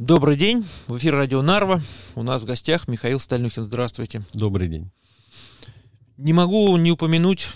Добрый день. В эфире радио Нарва. У нас в гостях Михаил Стальнюхин. Здравствуйте. Добрый день. Не могу не упомянуть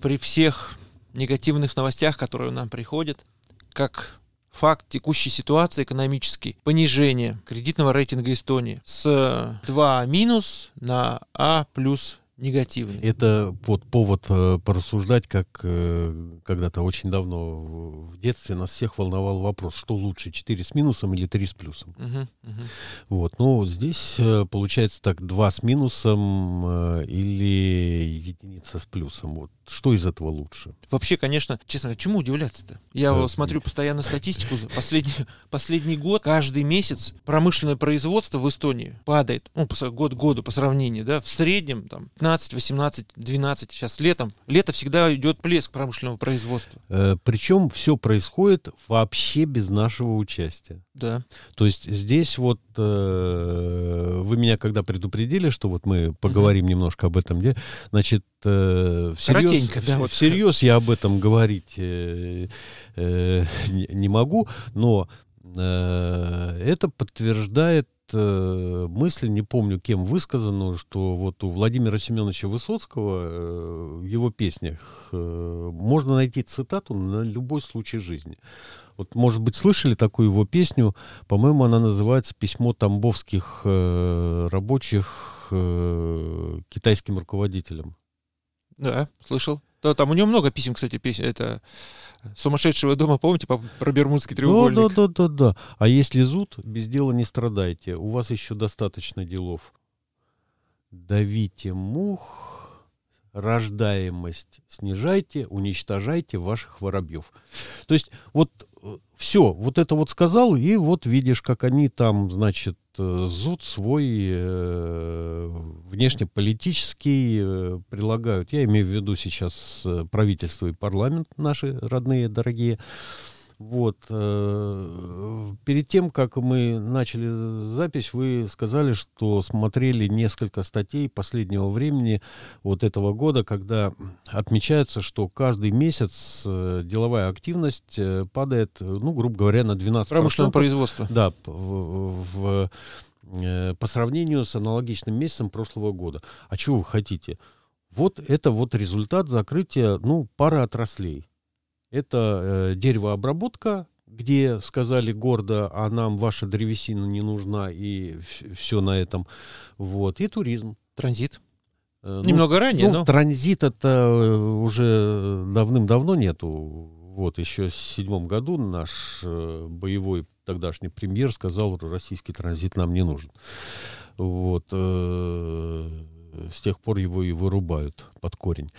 при всех негативных новостях, которые нам приходят, как факт текущей ситуации экономический, понижение кредитного рейтинга Эстонии с 2 минус на А плюс негативный. Это вот повод э, порассуждать, как э, когда-то очень давно в детстве нас всех волновал вопрос, что лучше, 4 с минусом или 3 с плюсом. Угу, угу. Вот, ну, здесь э, получается так, 2 с минусом э, или единица с плюсом. Вот, что из этого лучше? Вообще, конечно, честно говоря, чему удивляться-то? Я Да. смотрю постоянно статистику за последний, последний год, каждый месяц промышленное производство в Эстонии падает, ну, по, год к году по сравнению, да, в среднем там 15, 18, 12, сейчас летом. Лето всегда идет плеск промышленного производства. Э, причем все происходит вообще без нашего участия. Да. То есть здесь вот э, вы меня когда предупредили, что вот мы поговорим немножко об этом, значит, э, всерьез, Коротенько, да, вот. всерьез я об этом говорить э, э, не, не могу, но э, это подтверждает э, мысль, не помню кем высказанную, что вот у Владимира Семеновича Высоцкого э, в его песнях э, можно найти цитату на любой случай жизни. Вот, может быть, слышали такую его песню? По-моему, она называется «Письмо тамбовских э, рабочих э, китайским руководителям». Да, слышал. Да, там у него много писем, кстати, песен. Это сумасшедшего дома, помните, по- про Бермудский Да, треугольник? да, да, да, да. А если зуд, без дела не страдайте. У вас еще достаточно делов. Давите мух, рождаемость снижайте, уничтожайте ваших воробьев. То есть вот все, вот это вот сказал, и вот видишь, как они там, значит, э, зуд свой э, внешнеполитический э, прилагают. Я имею в виду сейчас э, правительство и парламент наши родные, дорогие. Вот. э, Перед тем, как мы начали запись, вы сказали, что смотрели несколько статей последнего времени вот этого года, когда отмечается, что каждый месяц э, деловая активность э, падает, ну, грубо говоря, на 12%. Промышленного производства. Да, в, в, э, по сравнению с аналогичным месяцем прошлого года. А чего вы хотите? Вот это вот результат закрытия, ну, пары отраслей. Это э, деревообработка, где сказали гордо, а нам ваша древесина не нужна, и все на этом. Вот. И туризм. Транзит. Э, ну, Немного ранее, ну, но... транзита-то э, уже давным-давно нету. Вот еще в седьмом году наш э, боевой тогдашний премьер сказал, российский транзит нам не нужен. Вот. с тех пор его и вырубают под корень.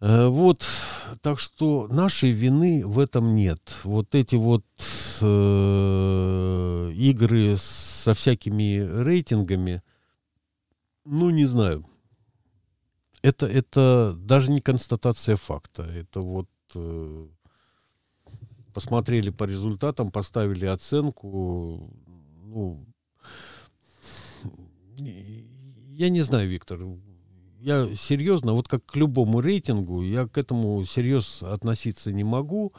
Э, Вот, так что нашей вины в этом нет. Вот эти вот э, игры со всякими рейтингами, ну, не знаю. Это, это даже не констатация факта. Это вот э, посмотрели по результатам, поставили оценку. Ну, я не знаю, Виктор. Я серьезно, вот как к любому рейтингу, я к этому серьезно относиться не могу.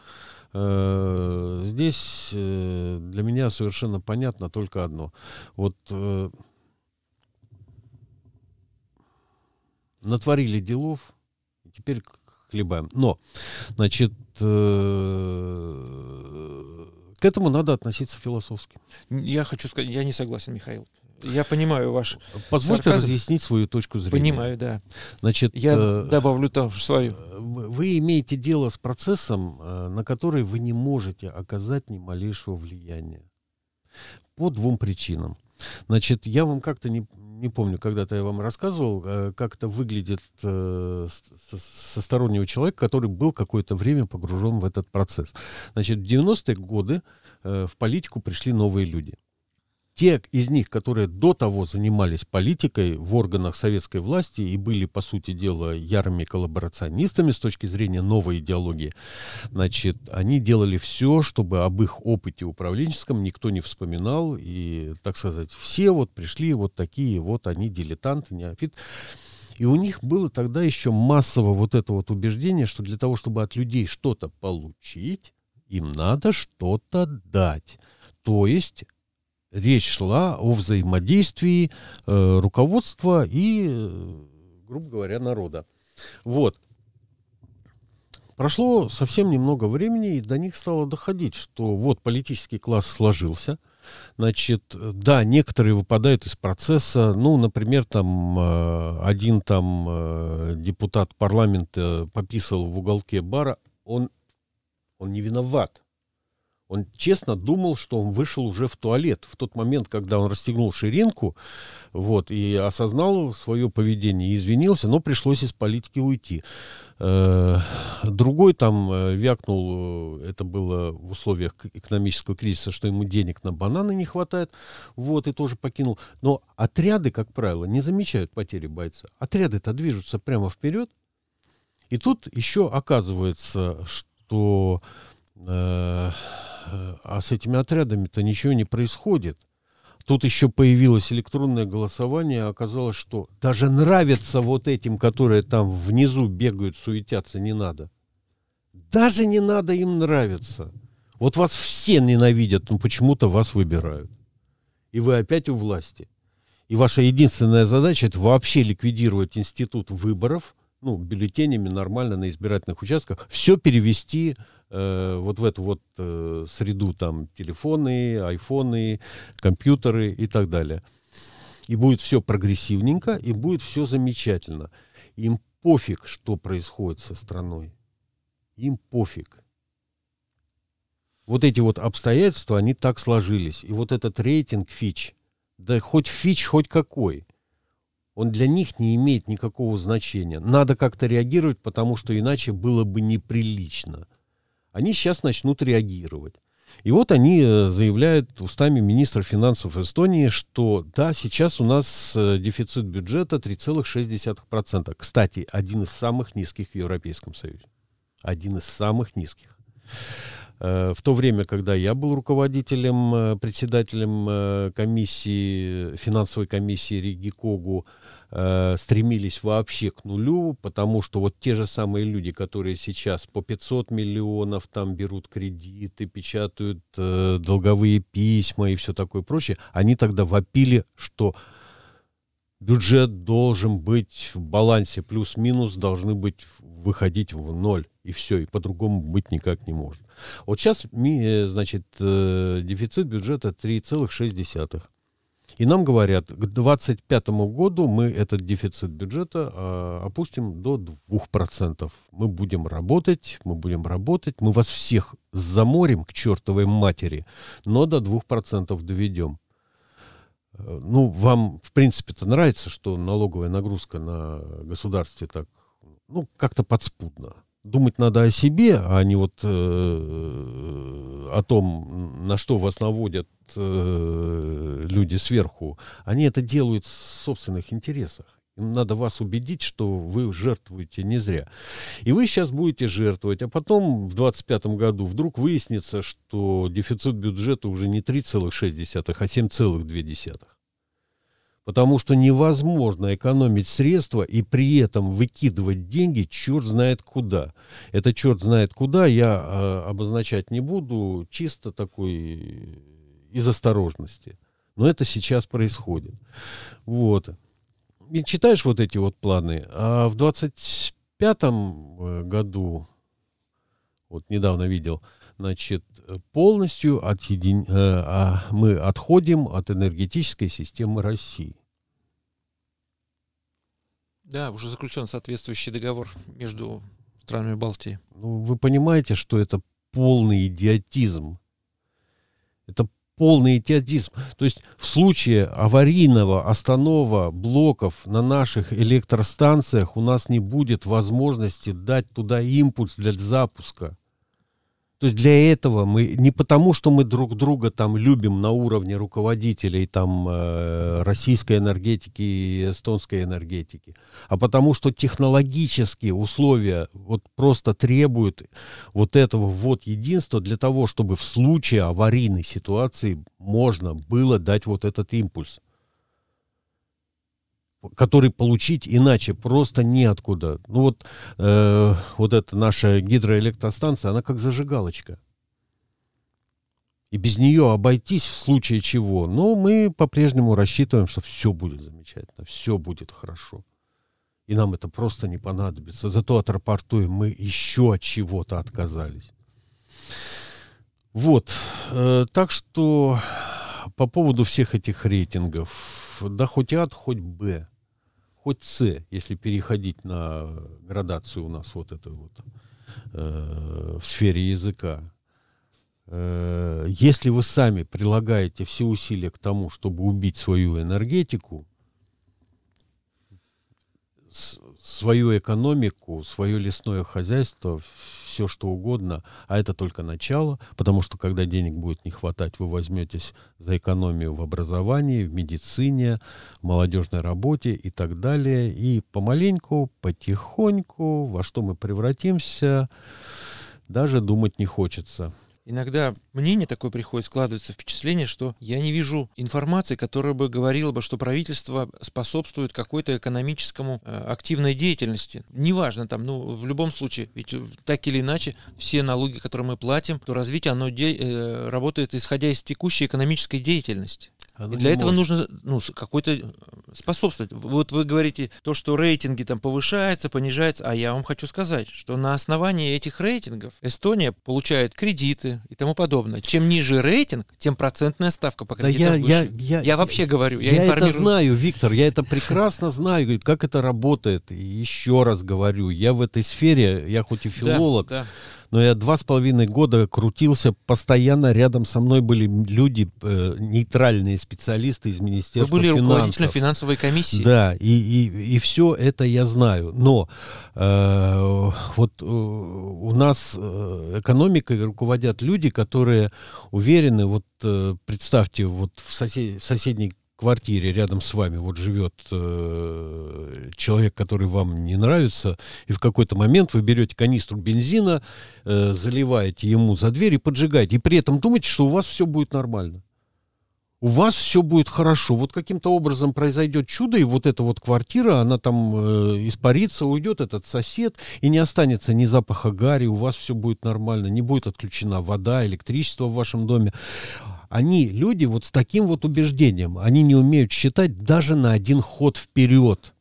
Э, Здесь э, для меня совершенно понятно только одно. Вот э, натворили делов, теперь хлебаем. Но, значит, к этому надо относиться философски. Я хочу сказать, я не согласен, Михаил. Я понимаю ваш... Позвольте Сарказм. разъяснить свою точку зрения. Понимаю, да. Значит, Я э, добавлю тоже свою. вы имеете дело с процессом, э, на который вы не можете оказать ни малейшего влияния. По двум причинам. Значит, я вам как-то не, не помню, когда-то я вам рассказывал, э, как это выглядит э, со, со стороннего человека, который был какое-то время погружен в этот процесс. Значит, в 90-е годы э, в политику пришли новые люди. Те из них, которые до того занимались политикой в органах советской власти и были, по сути дела, ярыми коллаборационистами с точки зрения новой идеологии, значит, они делали все, чтобы об их опыте управленческом никто не вспоминал. И, так сказать, все вот пришли вот такие вот они дилетанты, неофит. И у них было тогда еще массово вот это вот убеждение, что для того, чтобы от людей что-то получить, им надо что-то дать. То есть речь шла о взаимодействии э, руководства и, э, грубо говоря, народа. Вот. Прошло совсем немного времени, и до них стало доходить, что вот политический класс сложился. Значит, да, некоторые выпадают из процесса. Ну, например, там э, один там э, депутат парламента пописал в уголке бара. Он, он не виноват. Он честно думал, что он вышел уже в туалет в тот момент, когда он расстегнул ширинку, вот, и осознал свое поведение и извинился, но пришлось из политики уйти. Э, другой там э, вякнул, э, это было в условиях экономического кризиса, что ему денег на бананы не хватает, вот, и тоже покинул. Но отряды, как правило, не замечают потери бойца. Отряды-то движутся прямо вперед. И тут еще оказывается, что э, а с этими отрядами-то ничего не происходит. Тут еще появилось электронное голосование, оказалось, что даже нравится вот этим, которые там внизу бегают, суетятся, не надо. Даже не надо им нравиться. Вот вас все ненавидят, но почему-то вас выбирают. И вы опять у власти. И ваша единственная задача это вообще ликвидировать институт выборов, ну, бюллетенями нормально на избирательных участках, все перевести э, вот в эту вот э, среду там телефоны, айфоны, компьютеры и так далее. И будет все прогрессивненько, и будет все замечательно. Им пофиг, что происходит со страной. Им пофиг. Вот эти вот обстоятельства, они так сложились. И вот этот рейтинг Фич, да хоть Фич, хоть какой, он для них не имеет никакого значения. Надо как-то реагировать, потому что иначе было бы неприлично они сейчас начнут реагировать. И вот они э, заявляют устами министра финансов Эстонии, что да, сейчас у нас э, дефицит бюджета 3,6%. Кстати, один из самых низких в Европейском Союзе. Один из самых низких. Э, в то время, когда я был руководителем, председателем комиссии, финансовой комиссии Риги Когу, э, стремились вообще к нулю, потому что вот те же самые люди, которые сейчас по 500 миллионов там берут кредиты, печатают э, долговые письма и все такое прочее, они тогда вопили, что бюджет должен быть в балансе, плюс-минус должны быть выходить в ноль, и все, и по-другому быть никак не может. Вот сейчас, э, значит, э, дефицит бюджета 3,6. И нам говорят, к 2025 году мы этот дефицит бюджета э, опустим до 2%. Мы будем работать, мы будем работать, мы вас всех заморим к чертовой матери, но до 2% доведем. Ну, вам, в принципе-то, нравится, что налоговая нагрузка на государстве так, ну, как-то подспудно думать надо о себе, а не вот э, о том, на что вас наводят э, люди сверху. Они это делают в собственных интересах. Им надо вас убедить, что вы жертвуете не зря. И вы сейчас будете жертвовать, а потом в 2025 году вдруг выяснится, что дефицит бюджета уже не 3,6, а 7,2 потому что невозможно экономить средства и при этом выкидывать деньги черт знает куда. Это черт знает куда я э, обозначать не буду, чисто такой из осторожности. Но это сейчас происходит. Вот. И читаешь вот эти вот планы, а в 25-м э, году, вот недавно видел, значит, полностью отъедин... э, а мы отходим от энергетической системы России. Да, уже заключен соответствующий договор между странами Балтии. Ну, вы понимаете, что это полный идиотизм. Это полный идиотизм. То есть в случае аварийного останова блоков на наших электростанциях у нас не будет возможности дать туда импульс для запуска. То есть для этого мы не потому, что мы друг друга там любим на уровне руководителей там э, российской энергетики и эстонской энергетики, а потому что технологические условия вот просто требуют вот этого вот единства для того, чтобы в случае аварийной ситуации можно было дать вот этот импульс который получить иначе просто неоткуда. Ну вот, э, вот эта наша гидроэлектростанция, она как зажигалочка. И без нее обойтись в случае чего. Но мы по-прежнему рассчитываем, что все будет замечательно, все будет хорошо. И нам это просто не понадобится. Зато отрапортуем, мы еще от чего-то отказались. Вот. Э, так что по поводу всех этих рейтингов, да хоть А, хоть Б, хоть С, если переходить на градацию у нас вот это вот э, в сфере языка, э, если вы сами прилагаете все усилия к тому, чтобы убить свою энергетику, свою экономику, свое лесное хозяйство, все что угодно, а это только начало, потому что когда денег будет не хватать, вы возьметесь за экономию в образовании, в медицине, в молодежной работе и так далее. И помаленьку, потихоньку, во что мы превратимся, даже думать не хочется. Иногда мнение такое приходит, складывается впечатление, что я не вижу информации, которая бы говорила бы, что правительство способствует какой-то экономическому э, активной деятельности. Неважно там, ну, в любом случае, ведь так или иначе, все налоги, которые мы платим, то развитие, оно де- э, работает исходя из текущей экономической деятельности. Оно и для этого может. нужно ну, какой-то э, способствовать. Вот вы говорите то, что рейтинги там повышаются, понижаются, а я вам хочу сказать, что на основании этих рейтингов Эстония получает кредиты и тому подобное. Чем ниже рейтинг, тем процентная ставка по кредитам да я, выше. Я, я, я вообще говорю, я, я информирую. это знаю, Виктор, я это прекрасно знаю, как это работает. И еще раз говорю, я в этой сфере, я хоть и филолог, да, да но я два с половиной года крутился, постоянно рядом со мной были люди, э, нейтральные специалисты из Министерства Вы были финансов. руководителем финансовой комиссии. Да, и, и, и все это я знаю. Но э, вот э, у нас э, экономикой руководят люди, которые уверены, вот э, представьте, вот в, сосед, в соседней квартире рядом с вами вот живет э, человек, который вам не нравится, и в какой-то момент вы берете канистру бензина, э, заливаете ему за дверь и поджигаете, и при этом думаете, что у вас все будет нормально. У вас все будет хорошо. Вот каким-то образом произойдет чудо, и вот эта вот квартира, она там э, испарится, уйдет этот сосед, и не останется ни запаха гари, у вас все будет нормально, не будет отключена вода, электричество в вашем доме они, люди вот с таким вот убеждением, они не умеют считать даже на один ход вперед.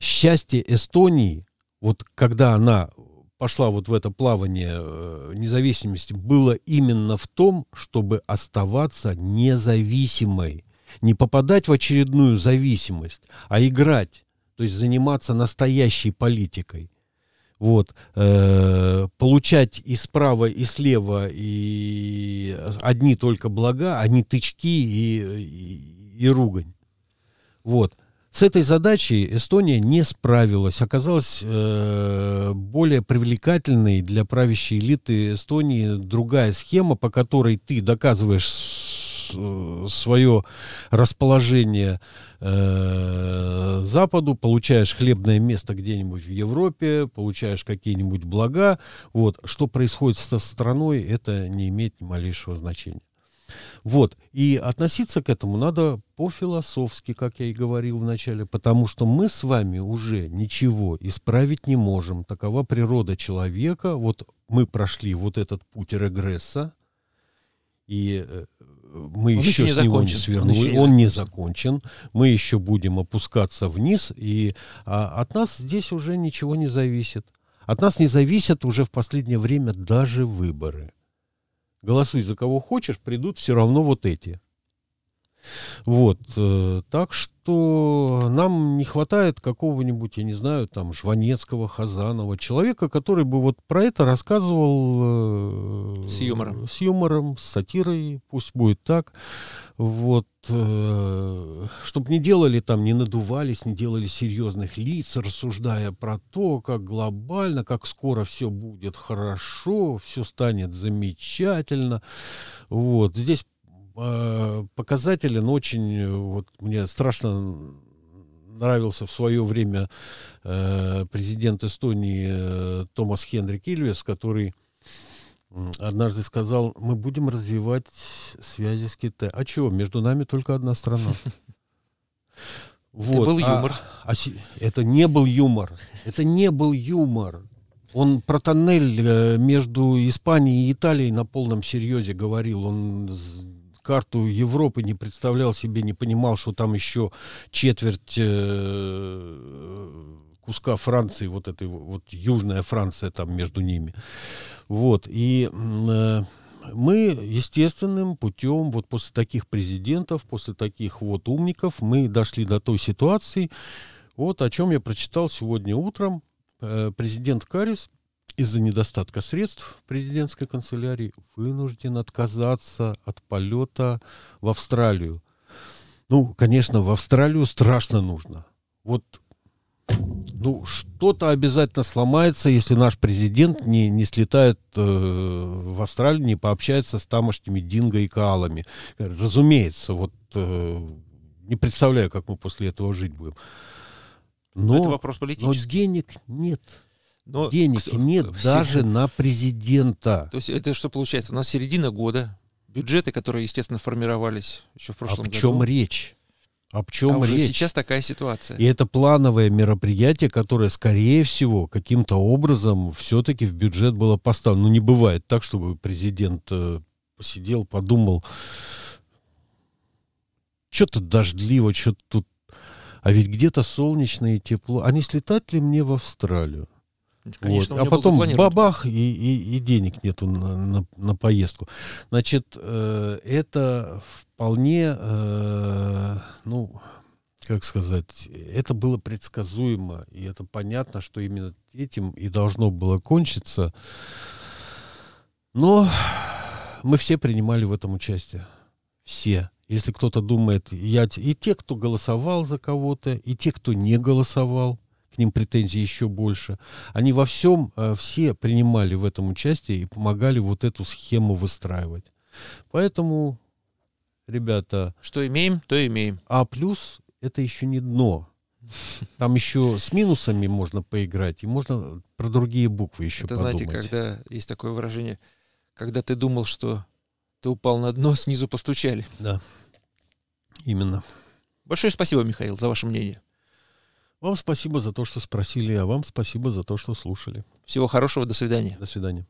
Счастье Эстонии, вот когда она пошла вот в это плавание э, независимости, было именно в том, чтобы оставаться независимой. Не попадать в очередную зависимость, а играть, то есть заниматься настоящей политикой вот, э, получать и справа, и слева и одни только блага, одни тычки и, и, и ругань. Вот. С этой задачей Эстония не справилась. Оказалась э, более привлекательной для правящей элиты Эстонии другая схема, по которой ты доказываешь свое расположение э, Западу, получаешь хлебное место где-нибудь в Европе, получаешь какие-нибудь блага. Вот. Что происходит со страной, это не имеет ни малейшего значения. Вот. И относиться к этому надо по-философски, как я и говорил вначале, потому что мы с вами уже ничего исправить не можем. Такова природа человека. Вот мы прошли вот этот путь регресса, и э, мы он еще, еще с него не свернули, он, не, он не закончен, мы еще будем опускаться вниз, и а, от нас здесь уже ничего не зависит. От нас не зависят уже в последнее время даже выборы. Голосуй за кого хочешь, придут все равно вот эти. Вот, э, так что нам не хватает какого-нибудь, я не знаю, там, Жванецкого, Хазанова, человека, который бы вот про это рассказывал э, с юмором, с юмором, с сатирой, пусть будет так, вот, э, чтобы не делали там, не надувались, не делали серьезных лиц, рассуждая про то, как глобально, как скоро все будет хорошо, все станет замечательно, вот, здесь э, показателен очень, вот мне страшно нравился в свое время э, президент Эстонии э, Томас Хенрик Ильвес, который однажды сказал, мы будем развивать связи с Китаем. А чего? Между нами только одна страна. Вот. Это был а, юмор. А, а, это не был юмор. Это не был юмор. Он про тоннель э, между Испанией и Италией на полном серьезе говорил. Он карту Европы не представлял себе, не понимал, что там еще четверть э, куска Франции, вот этой вот южная Франция там между ними. Вот. И э, мы естественным путем, вот после таких президентов, после таких вот умников, мы дошли до той ситуации, вот о чем я прочитал сегодня утром. Э, президент Карис из-за недостатка средств президентской канцелярии вынужден отказаться от полета в Австралию. Ну, конечно, в Австралию страшно нужно. Вот ну, что-то обязательно сломается, если наш президент не, не слетает э, в Австралию, не пообщается с тамошними динго и каалами. Разумеется, вот э, не представляю, как мы после этого жить будем. Но, но это вопрос политический. Но денег нет. Но денег к, нет все... даже на президента. То есть это что получается? У нас середина года, бюджеты, которые, естественно, формировались еще в прошлом году. О чем речь? О чем а речь? сейчас такая ситуация. И это плановое мероприятие, которое, скорее всего, каким-то образом все-таки в бюджет было поставлено. Ну, не бывает так, чтобы президент э, посидел, подумал, что-то дождливо, что-то тут... А ведь где-то солнечно и тепло. А не слетать ли мне в Австралию? Конечно, вот. А потом бабах, и, и, и денег нету на, на, на поездку. Значит, э, это вполне, э, ну, как сказать, это было предсказуемо, и это понятно, что именно этим и должно было кончиться. Но мы все принимали в этом участие. Все. Если кто-то думает, я, и те, кто голосовал за кого-то, и те, кто не голосовал, к ним претензий еще больше. Они во всем, э, все принимали в этом участие и помогали вот эту схему выстраивать. Поэтому, ребята... Что имеем, то имеем. А плюс это еще не дно. Там еще с минусами можно поиграть, и можно про другие буквы еще Это подумать. знаете, когда есть такое выражение, когда ты думал, что ты упал на дно, снизу постучали. Да, именно. Большое спасибо, Михаил, за ваше мнение. Вам спасибо за то, что спросили, а вам спасибо за то, что слушали. Всего хорошего, до свидания. До свидания.